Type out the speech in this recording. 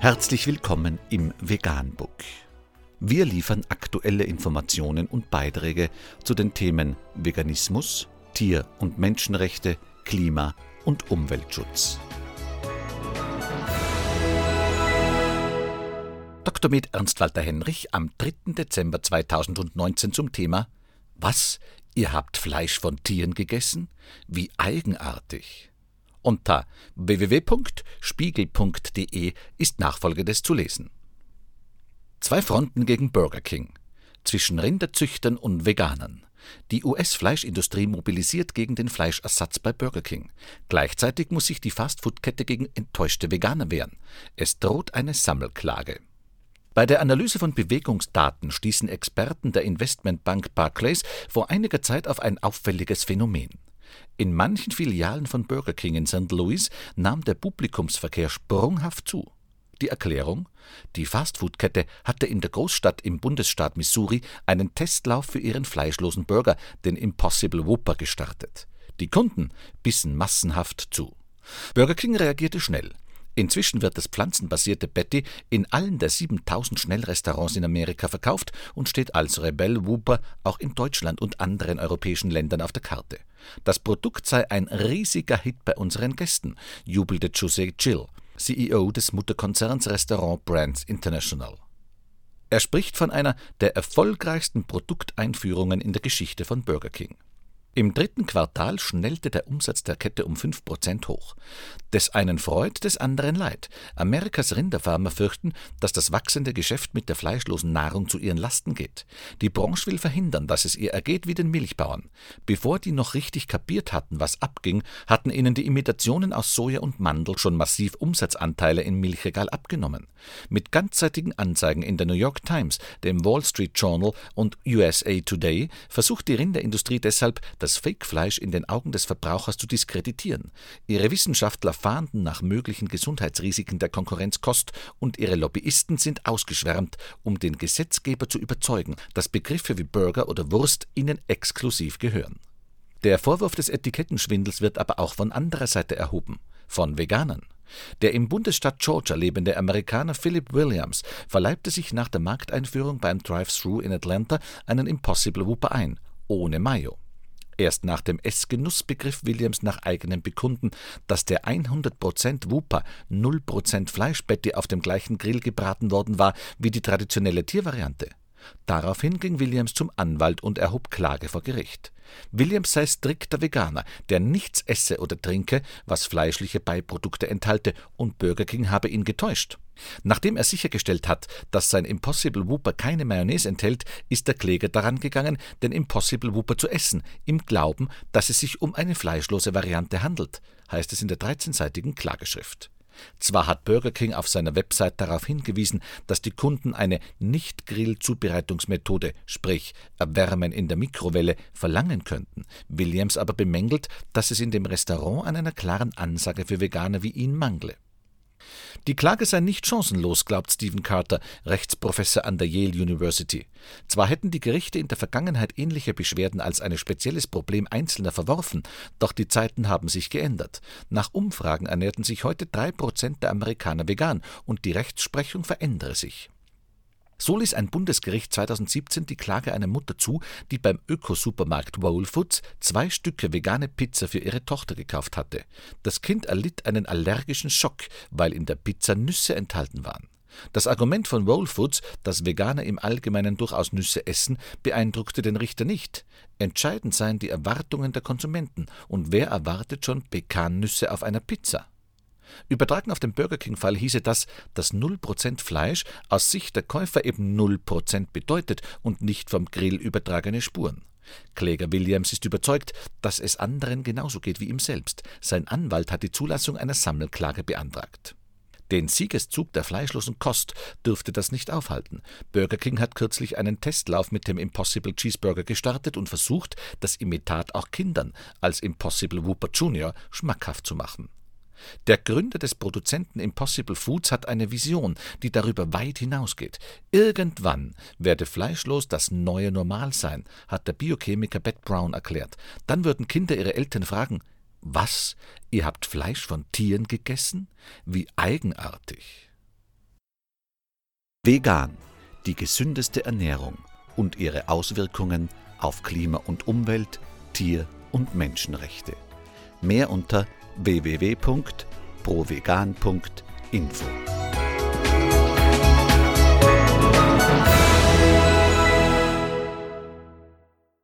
Herzlich willkommen im Veganbook. Wir liefern aktuelle Informationen und Beiträge zu den Themen Veganismus, Tier- und Menschenrechte, Klima- und Umweltschutz. Dr. Med Ernst Walter Henrich am 3. Dezember 2019 zum Thema Was? Ihr habt Fleisch von Tieren gegessen? Wie eigenartig. Unter www.spiegel.de ist Nachfolgendes zu lesen. Zwei Fronten gegen Burger King. Zwischen Rinderzüchtern und Veganern. Die US-Fleischindustrie mobilisiert gegen den Fleischersatz bei Burger King. Gleichzeitig muss sich die Fastfood-Kette gegen enttäuschte Veganer wehren. Es droht eine Sammelklage. Bei der Analyse von Bewegungsdaten stießen Experten der Investmentbank Barclays vor einiger Zeit auf ein auffälliges Phänomen. In manchen Filialen von Burger King in St. Louis nahm der Publikumsverkehr sprunghaft zu. Die Erklärung? Die Fastfood-Kette hatte in der Großstadt im Bundesstaat Missouri einen Testlauf für ihren fleischlosen Burger, den Impossible Whopper, gestartet. Die Kunden bissen massenhaft zu. Burger King reagierte schnell. Inzwischen wird das pflanzenbasierte Patty in allen der 7000 Schnellrestaurants in Amerika verkauft und steht als Rebel Whopper auch in Deutschland und anderen europäischen Ländern auf der Karte. Das Produkt sei ein riesiger Hit bei unseren Gästen, jubelte Jose Chill, CEO des Mutterkonzerns Restaurant Brands International. Er spricht von einer der erfolgreichsten Produkteinführungen in der Geschichte von Burger King. Im dritten Quartal schnellte der Umsatz der Kette um 5% hoch. Des einen freut, des anderen leid. Amerikas Rinderfarmer fürchten, dass das wachsende Geschäft mit der fleischlosen Nahrung zu ihren Lasten geht. Die Branche will verhindern, dass es ihr ergeht wie den Milchbauern. Bevor die noch richtig kapiert hatten, was abging, hatten ihnen die Imitationen aus Soja und Mandel schon massiv Umsatzanteile im Milchregal abgenommen. Mit ganzzeitigen Anzeigen in der New York Times, dem Wall Street Journal und USA Today versucht die Rinderindustrie deshalb, das das Fake-Fleisch in den Augen des Verbrauchers zu diskreditieren. Ihre Wissenschaftler fahnden nach möglichen Gesundheitsrisiken der Konkurrenz Kost und ihre Lobbyisten sind ausgeschwärmt, um den Gesetzgeber zu überzeugen, dass Begriffe wie Burger oder Wurst ihnen exklusiv gehören. Der Vorwurf des Etikettenschwindels wird aber auch von anderer Seite erhoben, von Veganern. Der im Bundesstaat Georgia lebende Amerikaner Philip Williams verleibte sich nach der Markteinführung beim Drive-Thru in Atlanta einen Impossible Whopper ein, ohne Mayo. Erst nach dem Essgenuss begriff Williams nach eigenem Bekunden, dass der 100% Whooper 0% Fleischbetty auf dem gleichen Grill gebraten worden war wie die traditionelle Tiervariante. Daraufhin ging Williams zum Anwalt und erhob Klage vor Gericht. Williams sei strikter Veganer, der nichts esse oder trinke, was fleischliche Beiprodukte enthalte, und Burger King habe ihn getäuscht. Nachdem er sichergestellt hat, dass sein Impossible Whopper keine Mayonnaise enthält, ist der Kläger daran gegangen, den Impossible Whopper zu essen, im Glauben, dass es sich um eine fleischlose Variante handelt, heißt es in der 13-seitigen Klageschrift. Zwar hat Burger King auf seiner Website darauf hingewiesen, dass die Kunden eine Nicht-Grill-Zubereitungsmethode, sprich Erwärmen in der Mikrowelle, verlangen könnten. Williams aber bemängelt, dass es in dem Restaurant an einer klaren Ansage für Veganer wie ihn mangle. Die Klage sei nicht chancenlos, glaubt Stephen Carter, Rechtsprofessor an der Yale University. Zwar hätten die Gerichte in der Vergangenheit ähnliche Beschwerden als ein spezielles Problem Einzelner verworfen, doch die Zeiten haben sich geändert. Nach Umfragen ernährten sich heute drei Prozent der Amerikaner vegan und die Rechtsprechung verändere sich. So ließ ein Bundesgericht 2017 die Klage einer Mutter zu, die beim Ökosupermarkt Whole Foods zwei Stücke vegane Pizza für ihre Tochter gekauft hatte. Das Kind erlitt einen allergischen Schock, weil in der Pizza Nüsse enthalten waren. Das Argument von Whole Foods, dass Veganer im Allgemeinen durchaus Nüsse essen, beeindruckte den Richter nicht. Entscheidend seien die Erwartungen der Konsumenten, und wer erwartet schon Pekannüsse auf einer Pizza? Übertragen auf den Burger King-Fall hieße das, dass 0% Fleisch aus Sicht der Käufer eben 0% bedeutet und nicht vom Grill übertragene Spuren. Kläger Williams ist überzeugt, dass es anderen genauso geht wie ihm selbst. Sein Anwalt hat die Zulassung einer Sammelklage beantragt. Den Siegeszug der fleischlosen Kost dürfte das nicht aufhalten. Burger King hat kürzlich einen Testlauf mit dem Impossible Cheeseburger gestartet und versucht, das Imitat auch Kindern als Impossible Whooper Jr. schmackhaft zu machen. Der Gründer des Produzenten Impossible Foods hat eine Vision, die darüber weit hinausgeht. Irgendwann werde fleischlos das neue Normal sein, hat der Biochemiker Beth Brown erklärt. Dann würden Kinder ihre Eltern fragen: Was? Ihr habt Fleisch von Tieren gegessen? Wie eigenartig. Vegan, die gesündeste Ernährung und ihre Auswirkungen auf Klima und Umwelt, Tier- und Menschenrechte. Mehr unter www.provegan.info.